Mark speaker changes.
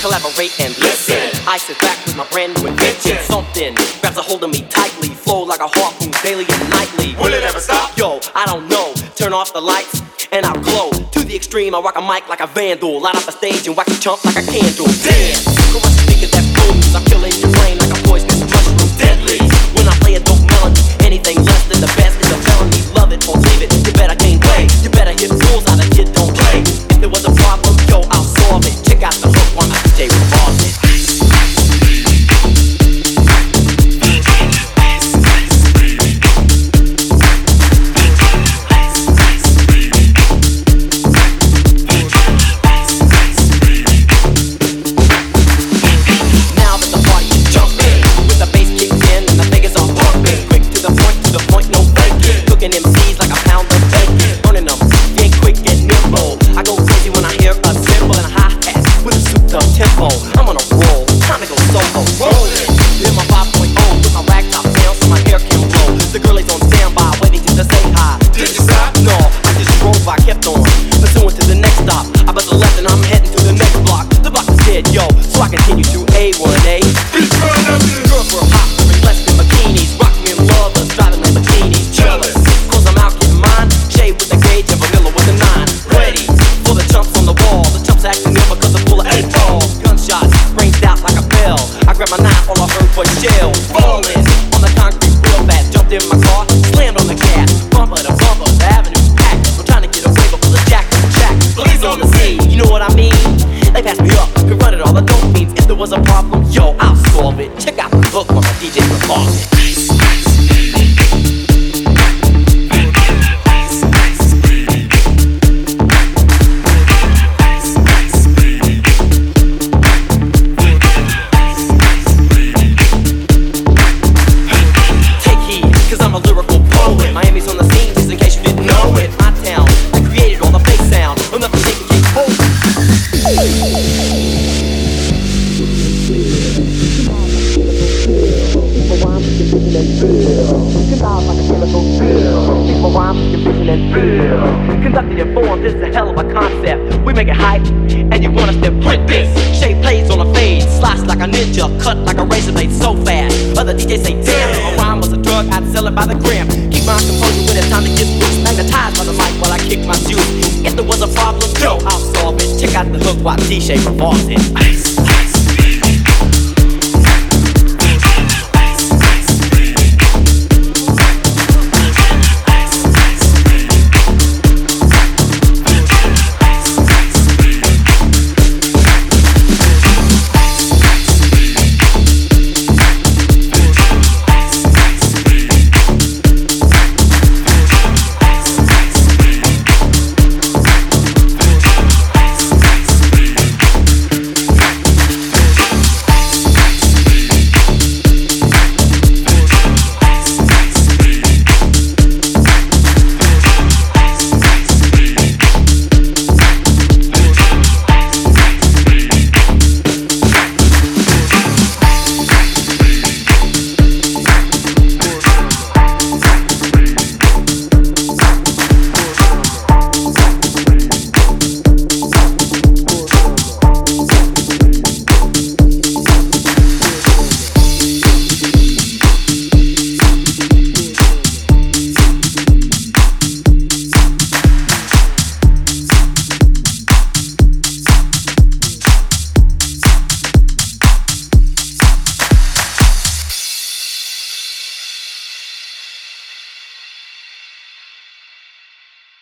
Speaker 1: collaborate and listen. I sit back with my brand new invention. Something grabs a hold of me tightly, flow like a harpoon daily and nightly.
Speaker 2: Will it ever stop?
Speaker 1: Yo, I don't know. Turn off the lights and I'll glow. To the extreme, I rock a mic like a vandal. Light up a stage and wax a chump like a candle. Dance, crush the speaker that. I'm killing grabbed my knife, all I heard was shell. Falling Conducted in form, this is a hell of a concept. We make it hype, and you want us to print this. Shape plays on a fade, slice like a ninja, cut like a razor blade so fast. Other DJs say, damn, if a rhyme was a drug, I'd sell it by the gram. Keep my composure when it's time to get loose. Magnetized by the mic while I kick my shoes. If there was a problem, yo, I'll solve it. Check out the hook while DJ revolves it.